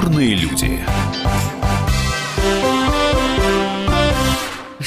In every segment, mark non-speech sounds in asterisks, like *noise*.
Культурные люди.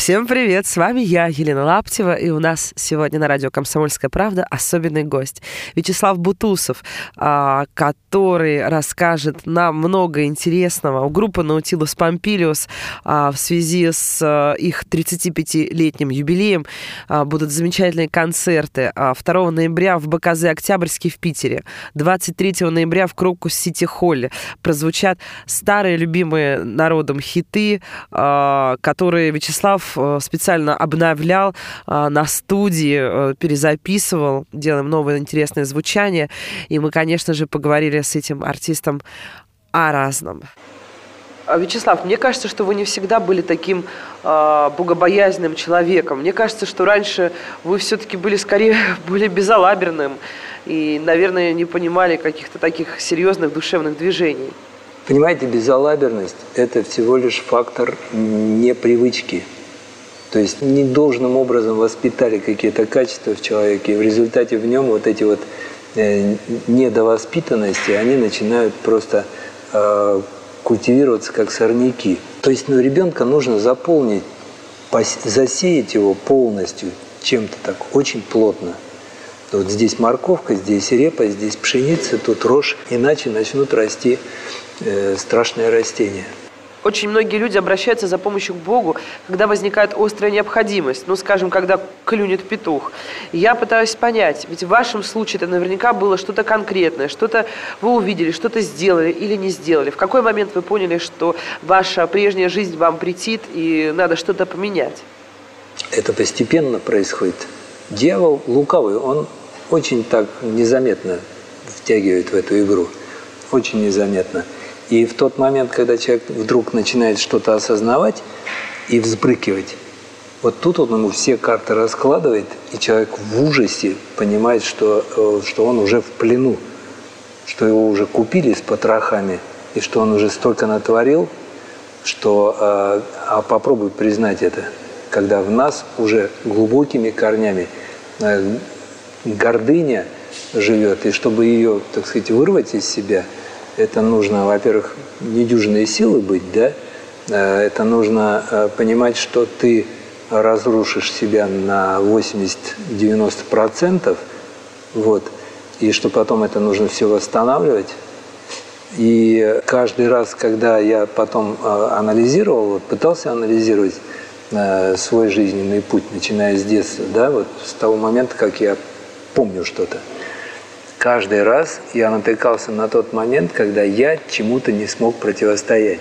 Всем привет, с вами я, Елена Лаптева, и у нас сегодня на радио «Комсомольская правда» особенный гость. Вячеслав Бутусов, а, который расскажет нам много интересного. У группы «Наутилус Помпилиус» а, в связи с а, их 35-летним юбилеем будут замечательные концерты. 2 ноября в БКЗ «Октябрьский» в Питере, 23 ноября в Крокус Сити Холле прозвучат старые любимые народом хиты, которые Вячеслав Иванов э, специально обновлял э, на студии, э, перезаписывал, делаем новое интересное звучание. И мы, конечно же, поговорили с этим артистом о разном. А, Вячеслав, мне кажется, что вы не всегда были таким э, богобоязненным человеком. Мне кажется, что раньше вы все-таки были скорее *laughs* более безалаберным и, наверное, не понимали каких-то таких серьезных душевных движений. Понимаете, безалаберность – это всего лишь фактор непривычки. То есть не должным образом воспитали какие-то качества в человеке, и в результате в нем вот эти вот э, недовоспитанности, они начинают просто э, культивироваться как сорняки. То есть ну, ребенка нужно заполнить, засеять его полностью чем-то так очень плотно. Вот здесь морковка, здесь репа, здесь пшеница, тут рожь, иначе начнут расти э, страшные растения. Очень многие люди обращаются за помощью к Богу, когда возникает острая необходимость, ну, скажем, когда клюнет петух. Я пытаюсь понять, ведь в вашем случае это наверняка было что-то конкретное, что-то вы увидели, что-то сделали или не сделали. В какой момент вы поняли, что ваша прежняя жизнь вам претит и надо что-то поменять? Это постепенно происходит. Дьявол лукавый, он очень так незаметно втягивает в эту игру. Очень незаметно. И в тот момент, когда человек вдруг начинает что-то осознавать и взбрыкивать, вот тут он ему все карты раскладывает, и человек в ужасе понимает, что, э, что он уже в плену, что его уже купили с потрохами, и что он уже столько натворил, что а, а попробуй признать это, когда в нас уже глубокими корнями э, гордыня живет, и чтобы ее, так сказать, вырвать из себя – это нужно, во-первых, недюжинные силы быть, да, э, это нужно э, понимать, что ты разрушишь себя на 80-90%, вот, и что потом это нужно все восстанавливать. И каждый раз, когда я потом э, анализировал, вот, пытался анализировать свой жизненный путь, начиная с детства, да, вот с того момента, как я помню что-то – каждый раз я натыкался на тот момент, когда я чему-то не смог противостоять.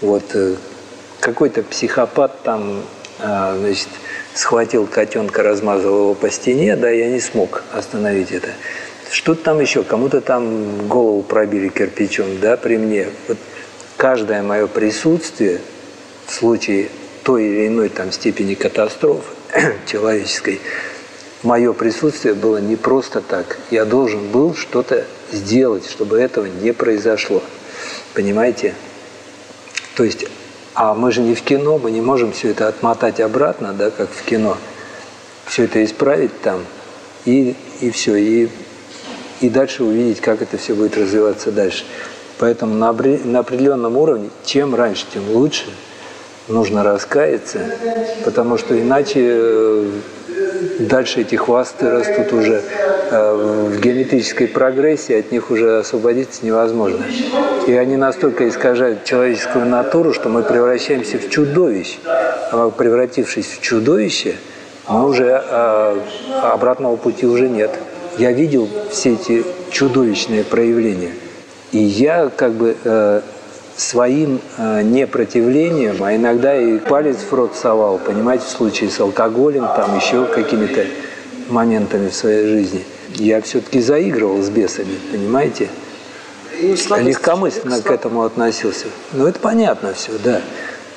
Вот э, какой-то психопат там, а, значит, схватил котенка, размазал его по стене, да, я не смог остановить это. Что-то там еще, кому-то там голову пробили кирпичом, да, при мне. Вот каждое мое присутствие в случае той или иной там степени катастрофы *clears throat* человеческой – мое присутствие было не просто так. Я должен был что-то сделать, чтобы этого не произошло. Понимаете? То есть, а мы же не в кино, мы не можем все это отмотать обратно, да, как в кино. Все это исправить там, и, и все, и, и дальше увидеть, как это все будет развиваться дальше. Поэтому на, на определенном уровне, чем раньше, тем лучше, нужно раскаяться, потому что иначе э, дальше эти хвосты растут уже э, в геометрической прогрессии, от них уже освободиться невозможно. И они настолько искажают человеческую натуру, что мы превращаемся в чудовищ. А превратившись в чудовище, мы уже э, обратного пути уже нет. Я видел все эти чудовищные проявления. И я как бы э, своим э, непротивлением, а иногда и палец в рот совал, понимаете, в случае с алкоголем, там еще какими-то моментами в своей жизни. Я все-таки заигрывал с бесами, понимаете? Ну, Легкомысленно к этому относился. Ну, это понятно все, да.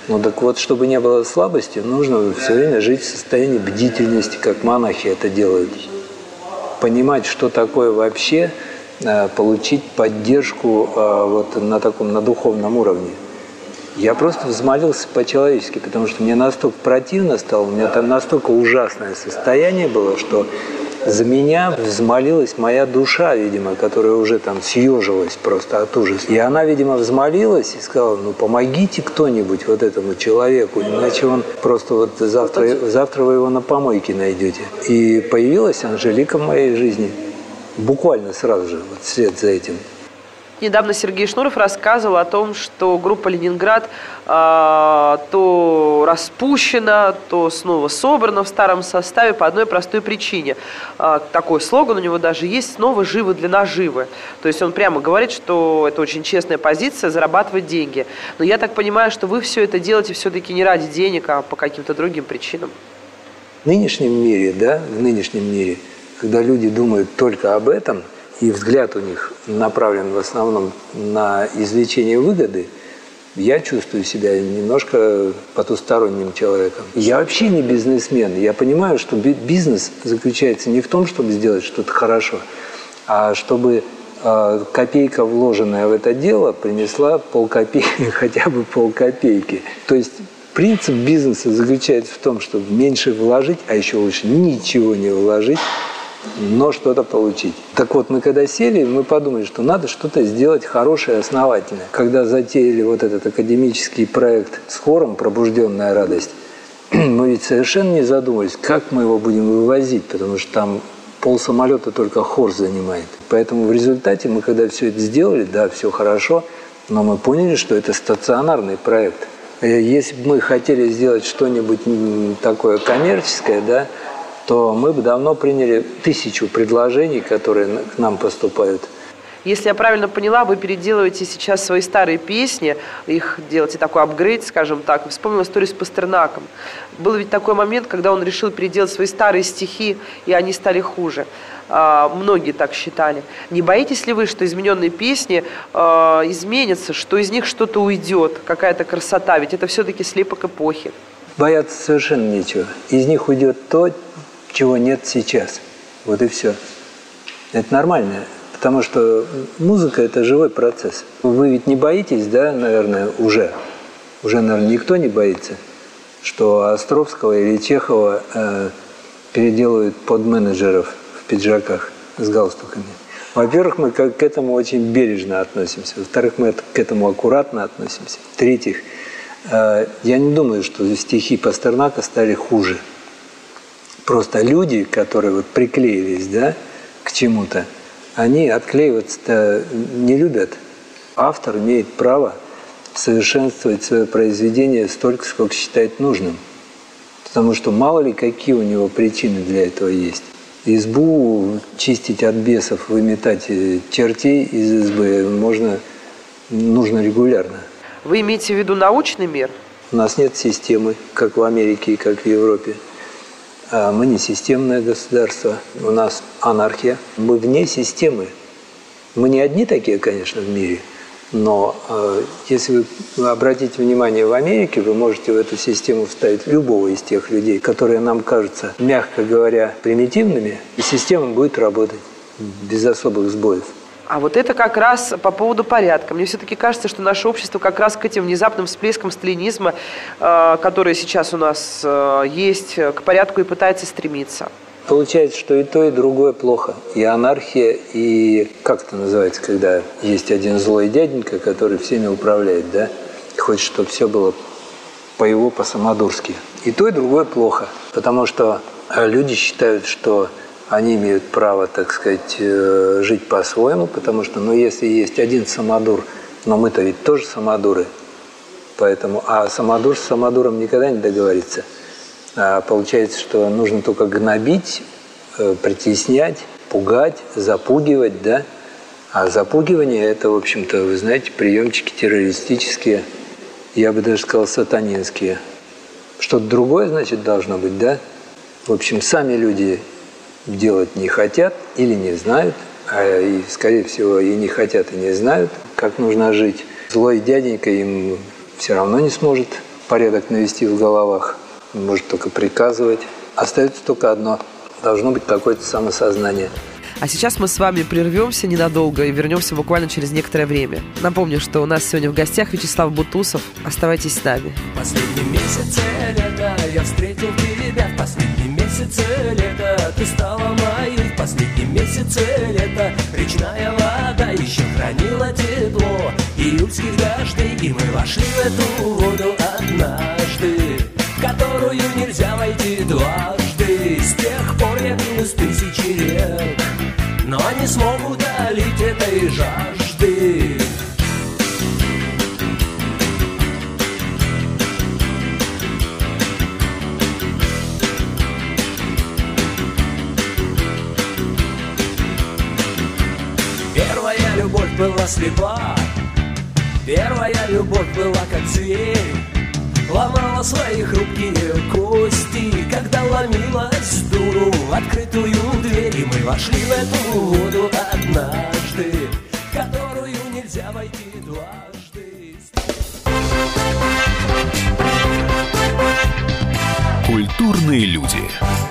Ну, так вот, чтобы не было слабости, нужно все время жить в состоянии бдительности, как монахи это делают. Понимать, что такое вообще – получить поддержку э, вот на таком, на духовном уровне. Я просто взмолился по-человечески, потому что мне настолько противно стало, у меня там настолько ужасное состояние было, что за меня взмолилась моя душа, видимо, которая уже там съежилась просто от ужаса. И она, видимо, взмолилась и сказала, ну помогите кто-нибудь вот этому человеку, иначе он просто вот завтра, завтра вы его на помойке найдете. И появилась Анжелика в моей жизни буквально сразу же, вот вслед за этим. Недавно Сергей Шнуров рассказывал о том, что группа «Ленинград» э, то распущена, то снова собрана в старом составе по одной простой причине. Э, такой слоган у него даже есть «Снова живы для наживы». То есть он прямо говорит, что это очень честная позиция – зарабатывать деньги. Но я так понимаю, что вы все это делаете все-таки не ради денег, а по каким-то другим причинам. В нынешнем мире, да, в нынешнем мире, когда люди думают только об этом – и взгляд у них направлен в основном на извлечение выгоды, я чувствую себя немножко потусторонним человеком. Я вообще не бизнесмен. Я понимаю, что бизнес заключается не в том, чтобы сделать что-то хорошо, а чтобы а, копейка, вложенная в это дело, принесла полкопейки, *laughs* хотя бы полкопейки. То есть принцип бизнеса заключается в том, чтобы меньше вложить, а еще лучше ничего не вложить, но что-то получить. Так вот, мы когда сели, мы подумали, что надо что-то сделать хорошее, основательное. Когда затеяли вот этот академический проект с хором «Пробужденная радость», *clears throat* мы ведь совершенно не задумывались, как мы его будем вывозить, потому что там пол самолета только хор занимает. Поэтому в результате мы, когда все это сделали, да, все хорошо, но мы поняли, что это стационарный проект. Э, если бы мы хотели сделать что-нибудь такое коммерческое, да, то мы бы давно приняли тысячу предложений, которые к нам поступают. Если я правильно поняла, вы переделываете сейчас свои старые песни, их делаете такой апгрейд, скажем так. Вспомнила историю с Пастернаком. Был ведь такой момент, когда он решил переделать свои старые стихи, и они стали хуже. А, многие так считали. Не боитесь ли вы, что измененные песни а, изменятся, что из них что-то уйдет, какая-то красота? Ведь это все-таки слепок эпохи. Бояться совершенно нечего. Из них уйдет то, чего нет сейчас. Вот и все. Это нормально, потому что музыка – это живой процесс. Вы ведь не боитесь, да, наверное, уже? Уже, наверное, никто не боится, что Островского или Чехова э, переделают под менеджеров в пиджаках с галстуками. Во-первых, мы к этому очень бережно относимся. Во-вторых, мы к этому аккуратно относимся. В-третьих, э, я не думаю, что стихи Пастернака стали хуже – Просто люди, которые вот приклеились да, к чему-то, они отклеиваться-то не любят. Автор имеет право совершенствовать свое произведение столько, сколько считает нужным. Потому что мало ли какие у него причины для этого есть. Избу чистить от бесов, выметать чертей из избы можно, нужно регулярно. Вы имеете в виду научный мир? У нас нет системы, как в Америке и как в Европе. А мы не системное государство, у нас анархия. Мы вне системы. Мы не одни такие, конечно, в мире, но э, если вы обратите внимание в Америке, вы можете в эту систему вставить любого из тех людей, которые нам кажутся, мягко говоря, примитивными, и система будет работать без особых сбоев. А вот это как раз по поводу порядка. Мне все-таки кажется, что наше общество как раз к этим внезапным всплескам сталинизма, э, которые сейчас у нас э, есть, к порядку и пытается стремиться. Получается, что и то, и другое плохо. И анархия, и как это называется, когда есть один злой дяденька, который всеми управляет, да? Хочет, чтобы все было по его, по-самодурски. И то, и другое плохо. Потому что люди считают, что они имеют право, так сказать, э, жить по-своему, потому что, ну, если есть один самодур, но мы-то ведь тоже самодуры, поэтому, а самодур с самодуром никогда не договорится. А получается, что нужно только гнобить, э, притеснять, пугать, запугивать, да? А запугивание – это, в общем-то, вы знаете, приемчики террористические, я бы даже сказал, сатанинские. Что-то другое, значит, должно быть, да? В общем, сами люди делать не хотят или не знают, а и, скорее всего, и не хотят, и не знают, как нужно жить. Злой дяденька им все равно не сможет порядок навести в головах, может только приказывать. Остается только одно – должно быть какое-то самосознание. А сейчас мы с вами прервемся ненадолго и вернемся буквально через некоторое время. Напомню, что у нас сегодня в гостях Вячеслав Бутусов. Оставайтесь с нами. Последний месяц лета я встретил тебя в последний месяц месяце лета месяце лета Речная вода еще хранила тепло. Июльских дождей И мы вошли в эту воду однажды В которую нельзя войти дважды. С тех пор я минус тысячи лет Но не смогу удалить этой жажды слепа Первая любовь была как зверь Ломала свои хрупкие кости. Когда ломилась дуру в открытую дверь И мы вошли в эту воду однажды Которую нельзя войти дважды. Культурные люди.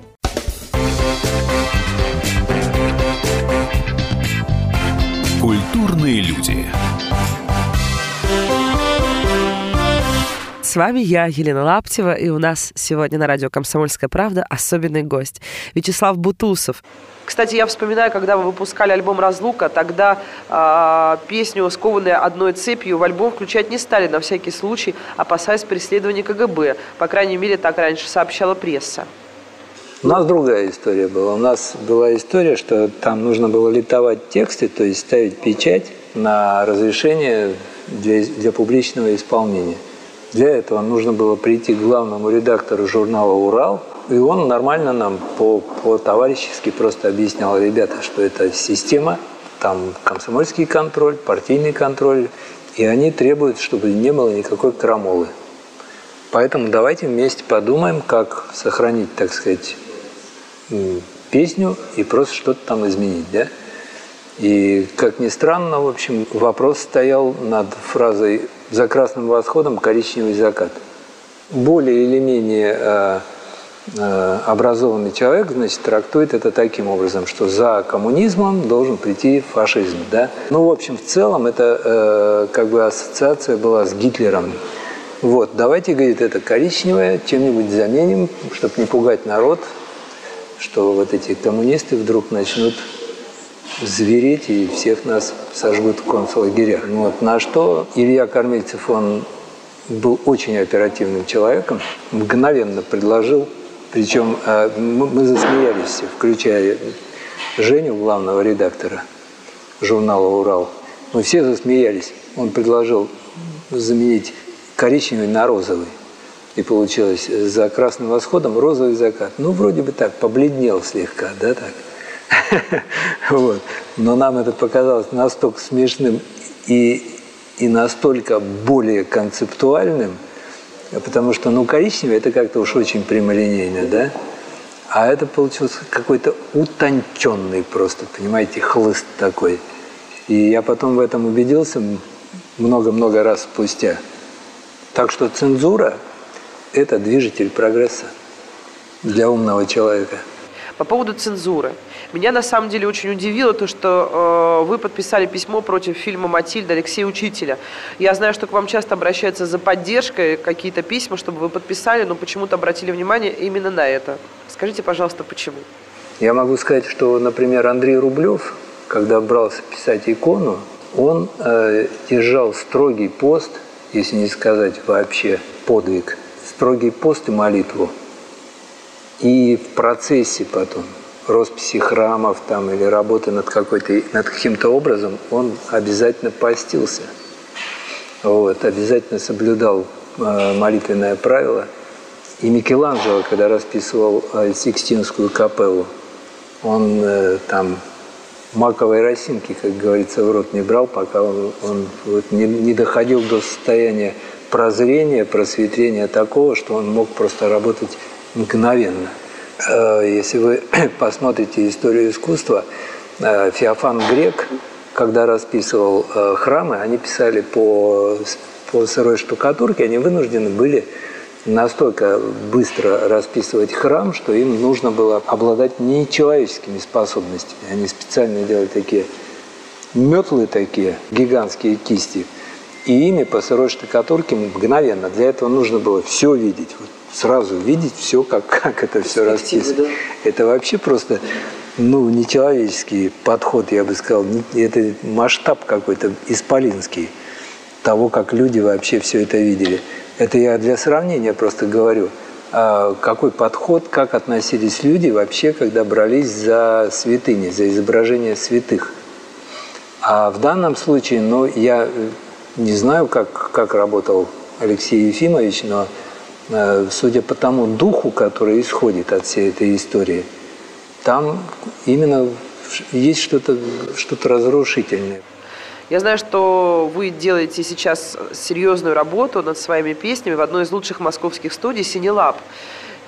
Культурные люди. С вами я, Елена Лаптева, и у нас сегодня на радио «Комсомольская правда» особенный гость Вячеслав Бутусов. Кстати, я вспоминаю, когда вы выпускали альбом «Разлука», тогда э, песню «Скованная одной цепью» в альбом включать не стали на всякий случай, опасаясь преследования КГБ. По крайней мере, так раньше сообщала пресса. У нас другая история была. У нас была история, что там нужно было литовать тексты, то есть ставить печать на разрешение для, для публичного исполнения. Для этого нужно было прийти к главному редактору журнала «Урал», и он нормально нам по, по-товарищески просто объяснял, ребята, что это система, там комсомольский контроль, партийный контроль, и они требуют, чтобы не было никакой крамолы. Поэтому давайте вместе подумаем, как сохранить, так сказать, песню и просто что-то там изменить, да? И, как ни странно, в общем, вопрос стоял над фразой «За красным восходом коричневый закат». Более или менее э, э, образованный человек, значит, трактует это таким образом, что за коммунизмом должен прийти фашизм, да? Ну, в общем, в целом это э, как бы ассоциация была с Гитлером. Вот, давайте, говорит, это коричневое чем-нибудь заменим, чтобы не пугать народ, что вот эти коммунисты вдруг начнут звереть и всех нас сожгут в концлагерях. Вот. На что Илья Кормильцев, он был очень оперативным человеком, мгновенно предложил, причем э, мы засмеялись включая Женю, главного редактора журнала «Урал». Мы все засмеялись. Он предложил заменить коричневый на розовый. И получилось за красным восходом розовый закат. Ну, вроде бы так, побледнел слегка, да, так. *laughs* вот. Но нам это показалось настолько смешным и, и настолько более концептуальным, потому что, ну, коричневый – это как-то уж очень прямолинейно, да? А это получился какой-то утонченный просто, понимаете, хлыст такой. И я потом в этом убедился много-много раз спустя. Так что цензура – это движитель прогресса для умного человека. По поводу цензуры. Меня на самом деле очень удивило то, что э, вы подписали письмо против фильма «Матильда» Алексея Учителя. Я знаю, что к вам часто обращаются за поддержкой какие-то письма, чтобы вы подписали, но почему-то обратили внимание именно на это. Скажите, пожалуйста, почему? Я могу сказать, что, например, Андрей Рублев, когда брался писать икону, он э, держал строгий пост, если не сказать вообще подвиг – строгий пост и молитву. И в процессе потом росписи храмов там, или работы над, какой-то, над каким-то образом он обязательно постился. Вот, обязательно соблюдал э, молитвенное правило. И Микеланджело, когда расписывал э, Сикстинскую капеллу, он э, там маковой росинки, как говорится, в рот не брал, пока он, он вот не, не доходил до состояния прозрения, просветления такого, что он мог просто работать мгновенно. Э, если вы *clears throat* посмотрите историю искусства, э, Феофан Грек, когда расписывал э, храмы, они писали по, по сырой штукатурке, они вынуждены были настолько быстро расписывать храм, что им нужно было обладать нечеловеческими способностями. Они специально делали такие метлы такие, гигантские кисти, и ими по сырой штукатурке мгновенно. Для этого нужно было все видеть, вот сразу видеть все, как, как это все расписано. Да? Это вообще просто ну, нечеловеческий подход, я бы сказал. Это масштаб какой-то исполинский того, как люди вообще все это видели. Это я для сравнения просто говорю. А какой подход, как относились люди вообще, когда брались за святыни, за изображение святых. А в данном случае, ну, я не знаю, как, как работал Алексей Ефимович, но Э, судя по тому духу, который исходит от всей этой истории, там именно есть что-то что разрушительное. Я знаю, что вы делаете сейчас серьезную работу над своими песнями в одной из лучших московских студий «Синелаб».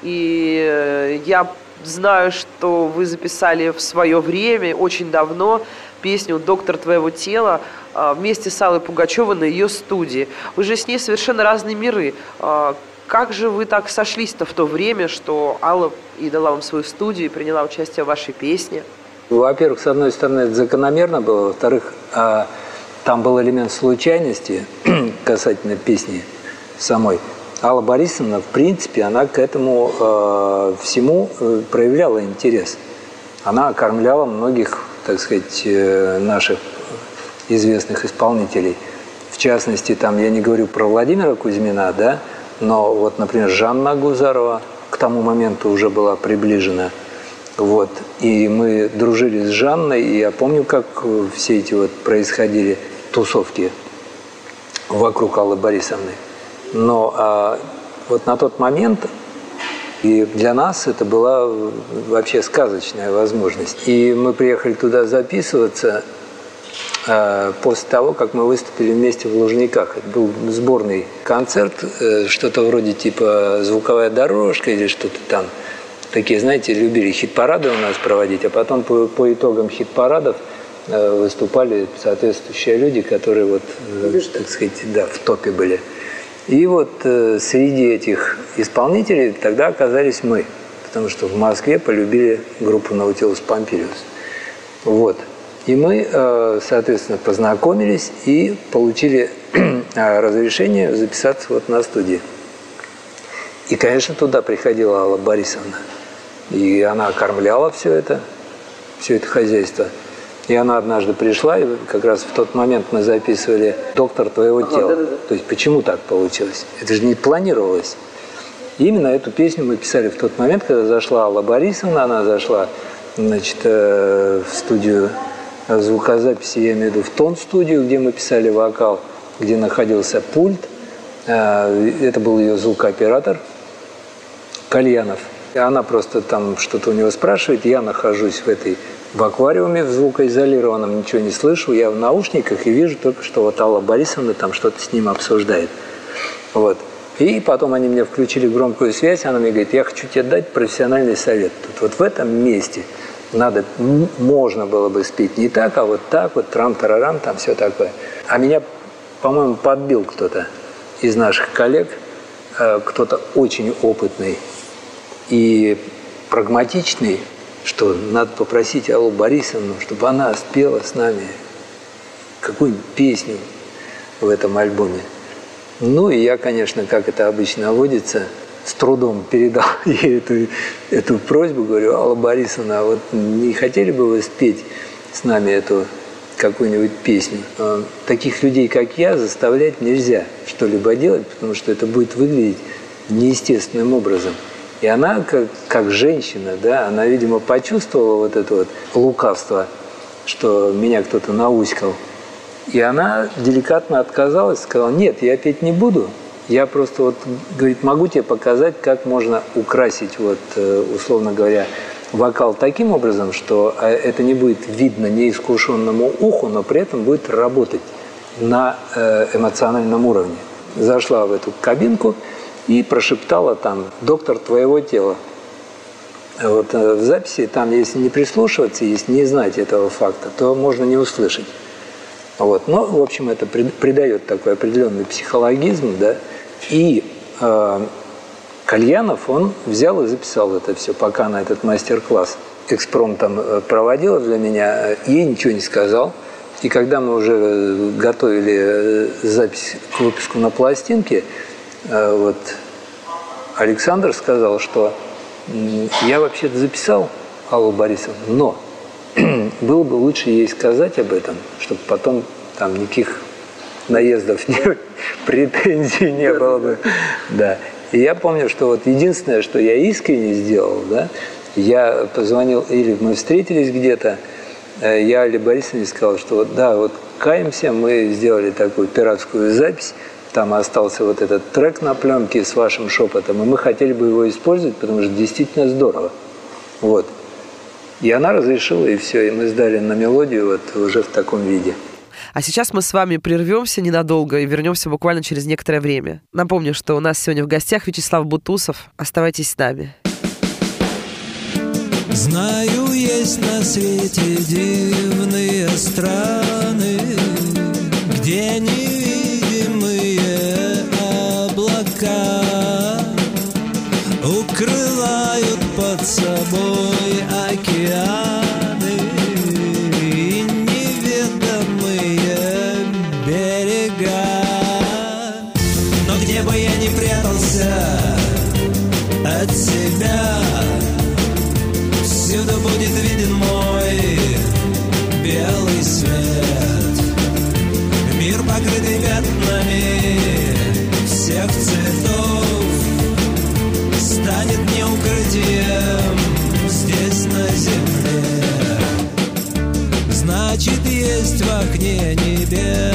И э, я знаю, что вы записали в свое время, очень давно, песню «Доктор твоего тела» вместе с Аллой Пугачевой на ее студии. Вы же с ней совершенно разные миры. Как же вы так сошлись-то в то время, что Алла и дала вам свою студию и приняла участие в вашей песне? Во-первых, с одной стороны, это закономерно было. Во-вторых, а, там был элемент случайности *clears throat* касательно песни самой. Алла Борисовна, в принципе, она к этому э, всему проявляла интерес. Она окормляла многих, так сказать, э, наших известных исполнителей. В частности, там я не говорю про Владимира Кузьмина, да, но вот, например, Жанна Гузарова к тому моменту уже была приближена. Вот. И мы дружили с Жанной, и я помню, как все эти вот происходили тусовки вокруг Аллы Борисовны. Но а, вот на тот момент и для нас это была вообще сказочная возможность. И мы приехали туда записываться, после того, как мы выступили вместе в Лужниках. Это был сборный концерт, э, что-то вроде типа звуковая дорожка или что-то там. Такие, знаете, любили хит-парады у нас проводить, а потом по, по итогам хит-парадов э, выступали соответствующие люди, которые вот, так сказать, да, в топе были. И вот среди этих исполнителей тогда оказались мы, потому что в Москве полюбили группу Наутилус Помпилиус. Вот. И мы, э, соответственно, познакомились и получили *clears throat* э, разрешение записаться вот на студии. И, конечно, туда приходила Алла Борисовна. И она окормляла все это, все это хозяйство. И она однажды пришла, и как раз в тот момент мы записывали «Доктор твоего тела». Да, да, да. То есть почему так получилось? Это же не планировалось. И именно эту песню мы писали в тот момент, когда зашла Алла Борисовна, она зашла значит, э, в студию звукозаписи, я имею в виду в тон студию, где мы писали вокал, где находился пульт. Э, это был ее звукооператор Кальянов. Она просто там что-то у него спрашивает. Я нахожусь в этой в аквариуме в звукоизолированном, ничего не слышу. Я в наушниках и вижу только, что вот Алла Борисовна там что-то с ним обсуждает. Вот. И потом они мне включили громкую связь, она мне говорит, я хочу тебе дать профессиональный совет. Тут вот в этом месте – надо, можно было бы спеть не так, а вот так, вот трам-тарарам, там все такое. А меня, по-моему, подбил кто-то из наших коллег, э, кто-то очень опытный и прагматичный, что надо попросить Аллу Борисовну, чтобы она спела с нами какую-нибудь песню в этом альбоме. Ну и я, конечно, как это обычно водится – с трудом передал *laughs* ей эту, эту просьбу, говорю, Алла Борисовна, а вот не хотели бы вы спеть с нами эту какую-нибудь песню? А таких людей, как я, заставлять нельзя что-либо делать, потому что это будет выглядеть неестественным образом. И она, как, как женщина, да, она, видимо, почувствовала вот это вот лукавство, что меня кто-то науськал. И она деликатно отказалась, сказала, нет, я петь не буду, я просто вот, говорит, могу тебе показать, как можно украсить, вот, э, условно говоря, вокал таким образом, что э, это не будет видно неискушенному уху, но при этом будет работать на э, эмоциональном уровне. Зашла в эту кабинку и прошептала там «Доктор твоего тела». вот э, в записи, там, если не прислушиваться, если не знать этого факта, то можно не услышать. Вот. Но, в общем, это придает такой определенный психологизм, да, и э, Кальянов, он взял и записал это все, пока на этот мастер-класс экспром там э, проводила для меня, ей ничего не сказал. И когда мы уже готовили э, запись к выпуску на пластинке, э, вот Александр сказал, что я вообще-то записал Аллу Борисовну, но *clears throat* было бы лучше ей сказать об этом, чтобы потом там никаких наездов, *laughs* не, претензий не было бы. Да. И я помню, что вот единственное, что я искренне сделал, да, я позвонил, или мы встретились где-то, э, я Али Борисовне сказал, что вот, да, вот каемся, мы сделали такую пиратскую запись, там остался вот этот трек на пленке с вашим шепотом, и мы хотели бы его использовать, потому что действительно здорово. Вот. И она разрешила, и все, и мы сдали на мелодию вот уже в таком виде. А сейчас мы с вами прервемся ненадолго и вернемся буквально через некоторое время. Напомню, что у нас сегодня в гостях Вячеслав Бутусов. Оставайтесь с нами. Знаю, есть на свете дивные страны, где невидимые облака укрывают под собой окне небесного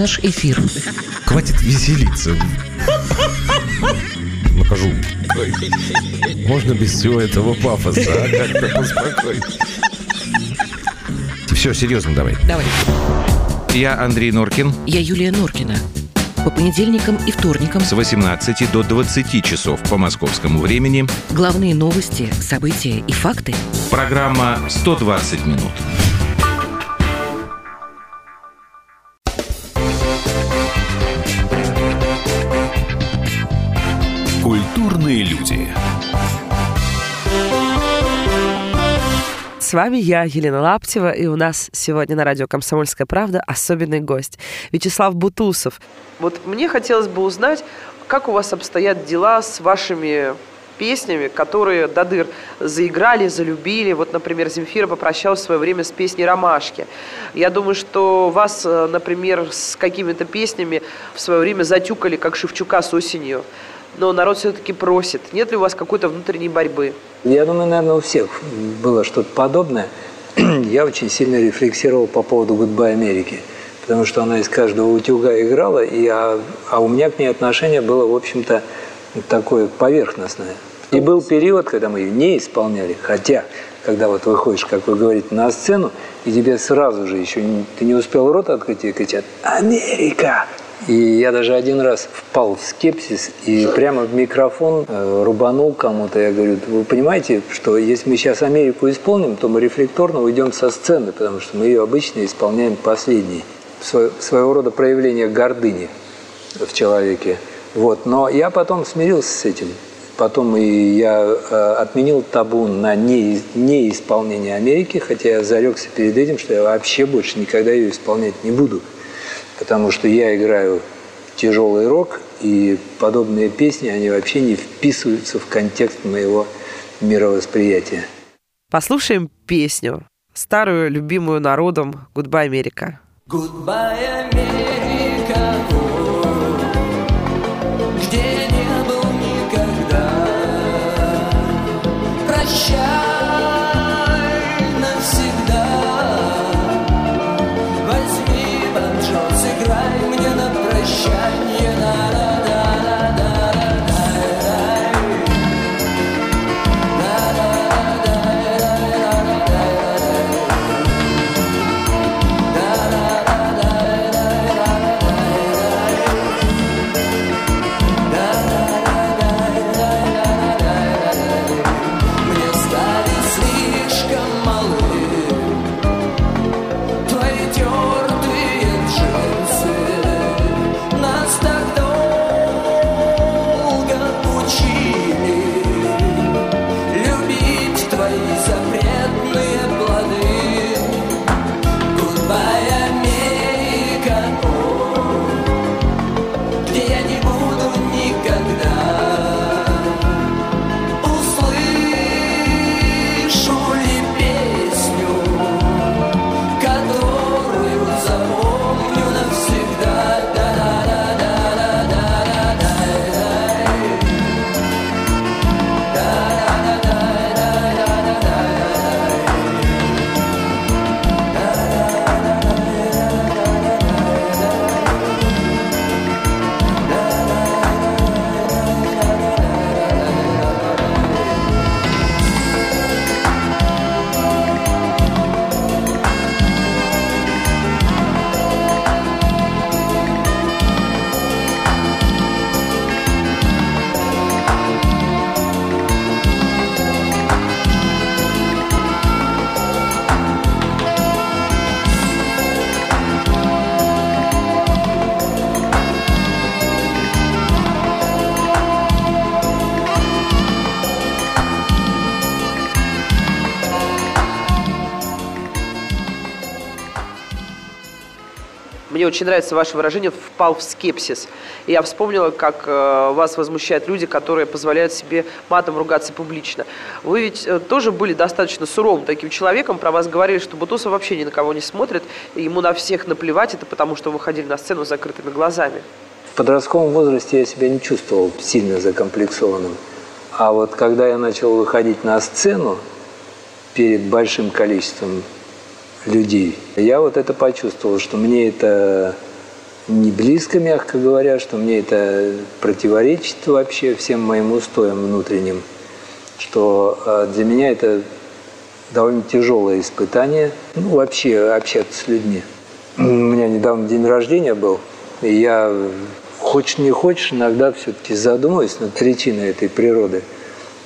наш эфир. Хватит веселиться. Накажу. Можно без всего этого пафоса, а? Как-то поспокойнее. Все, серьезно давай. Давай. Я Андрей Норкин. Я Юлия Норкина. По понедельникам и вторникам с 18 до 20 часов по московскому времени главные новости, события и факты. Программа «120 минут». Культурные люди. С вами я, Елена Лаптева, и у нас сегодня на радио «Комсомольская правда» особенный гость Вячеслав Бутусов. Вот мне хотелось бы узнать, как у вас обстоят дела с вашими песнями, которые Дадыр заиграли, залюбили. Вот, например, Земфира попрощалась в свое время с песней «Ромашки». Я думаю, что вас, э, например, с какими-то песнями в свое время затюкали, как Шевчука с осенью. Но народ все-таки просит. Нет ли у вас какой-то внутренней борьбы? Я думаю, наверное, у всех было что-то подобное. *clears throat* Я очень сильно рефлексировал по поводу «Goodbye Америки», потому что она из каждого утюга играла, и, а, а у меня к ней отношение было, в общем-то, такое поверхностное. И был период, когда мы ее не исполняли, хотя, когда вот выходишь, как вы говорите, на сцену, и тебе сразу же еще, ты не успел рот открыть, и кричат «Америка!» И я даже один раз впал в скепсис и прямо в микрофон э, рубанул кому-то. Я говорю, вы понимаете, что если мы сейчас Америку исполним, то мы рефлекторно уйдем со сцены, потому что мы ее обычно исполняем последней. Сво своего рода проявление гордыни в человеке. Вот. Но я потом смирился с этим. Потом и я э, отменил табу на не, неисполнение Америки, хотя я зарекся перед этим, что я вообще больше никогда ее исполнять не буду. Потому что я играю тяжелый рок, и подобные песни, они вообще не вписываются в контекст моего мировосприятия. Послушаем песню, старую, любимую народом «Goodbye, Америка». Goodbye, Америка, Мне очень нравится ваше выражение «впал в скепсис». Я вспомнила, как э, вас возмущают люди, которые позволяют себе матом ругаться публично. Вы ведь э, тоже были достаточно суровым таким человеком. Про вас говорили, что Бутусов вообще ни на кого не смотрит, ему на всех наплевать. Это потому, что вы ходили на сцену с закрытыми глазами. В подростковом возрасте я себя не чувствовал сильно закомплексованным. А вот когда я начал выходить на сцену перед большим количеством людей. Я вот это почувствовал, что мне это не близко, мягко говоря, что мне это противоречит вообще всем моим устоям внутренним, что а, для меня это довольно тяжелое испытание, ну, вообще общаться с людьми. У меня недавно день рождения был, и я, хочешь не хочешь, иногда все-таки задумываюсь над причиной этой природы.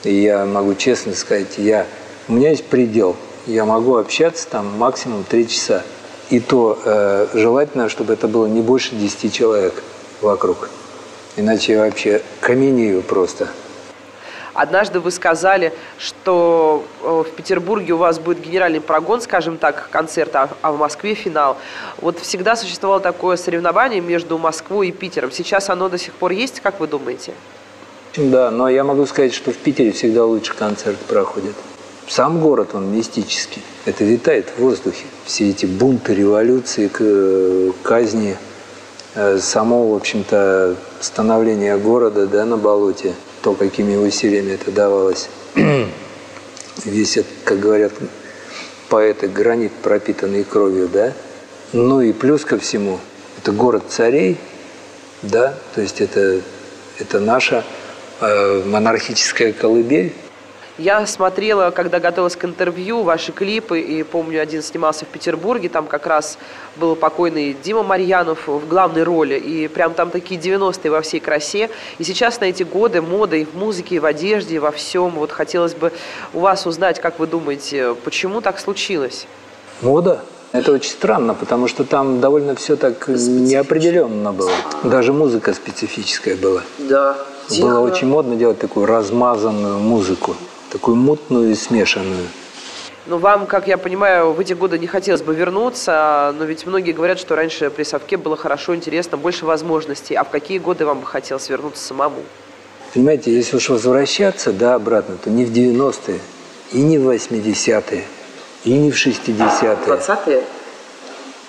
И я могу честно сказать, я, у меня есть предел – я могу общаться там максимум 3 часа. И то э, желательно, чтобы это было не больше 10 человек вокруг. Иначе я вообще каменею просто. Однажды вы сказали, что э, в Петербурге у вас будет генеральный прогон, скажем так, концерта, а в Москве финал. Вот всегда существовало такое соревнование между Москвой и Питером. Сейчас оно до сих пор есть, как вы думаете? Да, но я могу сказать, что в Питере всегда лучше концерт проходит. Сам город, он мистический. Это витает в воздухе. Все эти бунты, революции, казни, э, само, в общем-то, становление города да, на болоте, то, какими усилиями это давалось. *clears throat* Весь этот, как говорят поэты, гранит, пропитанный кровью, да. Ну и плюс ко всему, это город царей, да, то есть это, это наша э, монархическая колыбель, я смотрела, когда готовилась к интервью, ваши клипы, и помню, один снимался в Петербурге, там как раз был покойный Дима Марьянов в главной роли, и прям там такие 90-е во всей красе. И сейчас на эти годы мода и в музыке, и в одежде, и во всем. Вот хотелось бы у вас узнать, как вы думаете, почему так случилось? Мода? Это очень странно, потому что там довольно все так неопределенно было. Даже музыка специфическая была. Да. Было очень модно делать такую размазанную музыку такую мутную и смешанную. Ну, вам, как я понимаю, в эти годы не хотелось бы вернуться, но ведь многие говорят, что раньше при Совке было хорошо, интересно, больше возможностей. А в какие годы вам бы хотелось вернуться самому? Понимаете, если уж возвращаться, да, обратно, то не в 90-е, и не в 80-е, и не в 60-е. 20-е?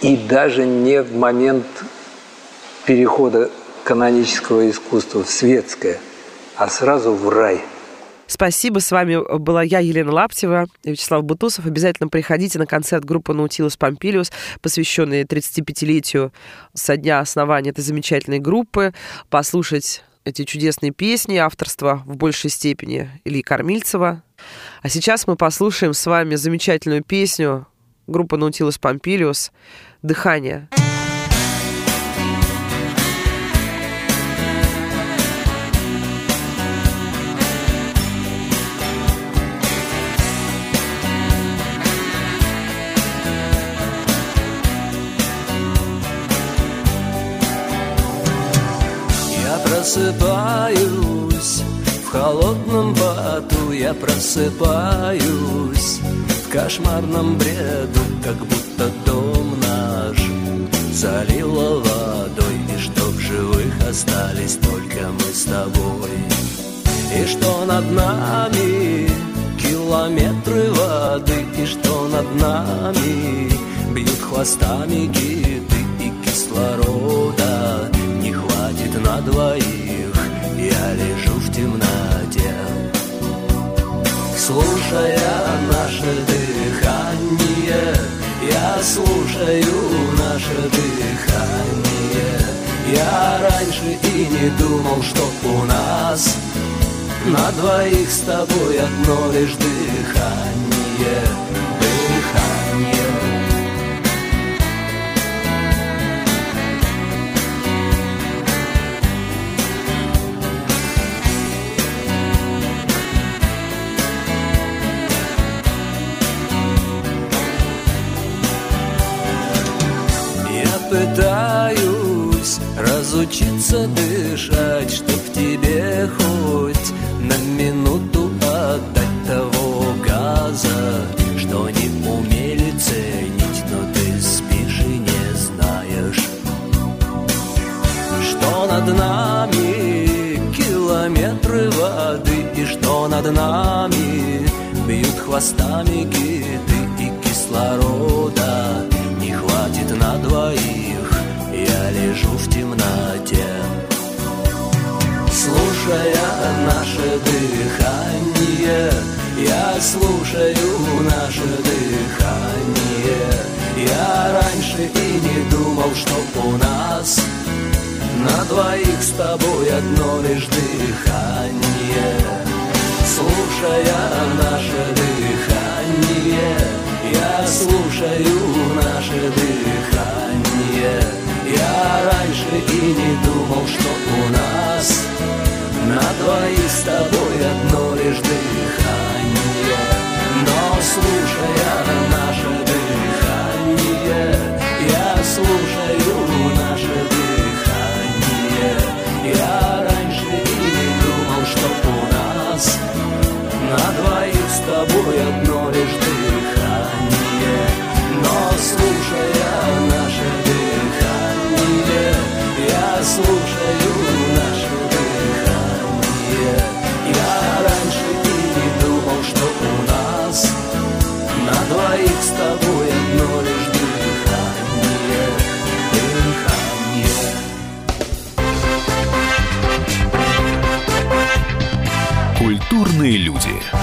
И даже не в момент перехода канонического искусства в светское, а сразу в рай – Спасибо. С вами была я, Елена Лаптева, Вячеслав Бутусов. Обязательно приходите на концерт группы «Наутилус Помпилиус», посвященный 35-летию со дня основания этой замечательной группы, послушать эти чудесные песни авторства в большей степени Ильи Кормильцева. А сейчас мы послушаем с вами замечательную песню группы «Наутилус Помпилиус» «Дыхание». Дыхание. Просыпаюсь. В холодном поту я просыпаюсь. В кошмарном бреду, как будто дом наш Залило водой, и что в живых остались только мы с тобой. И что над нами километры воды. И что над нами бьют хвостами киты и кислорода на двоих Я лежу в темноте. Слушая наше дыхание Я слушаю наше дыхание. Я раньше и не думал, что у нас На двоих с тобой одно лишь Дыхание took с тобой одно лишь дыхание. Слушая наше дыхание я слушаю наше дыхание. Я раньше и не думал, что у нас На двоих с тобой одно лишь дыхание. Но слушая наше тобой одно лишь дыхание. Но слушая наше дыхание Я слушаю наше дыхание. Я раньше и не думал, что у нас На двоих с тобой одно лишь дыхание Дыхание. Культурные люди.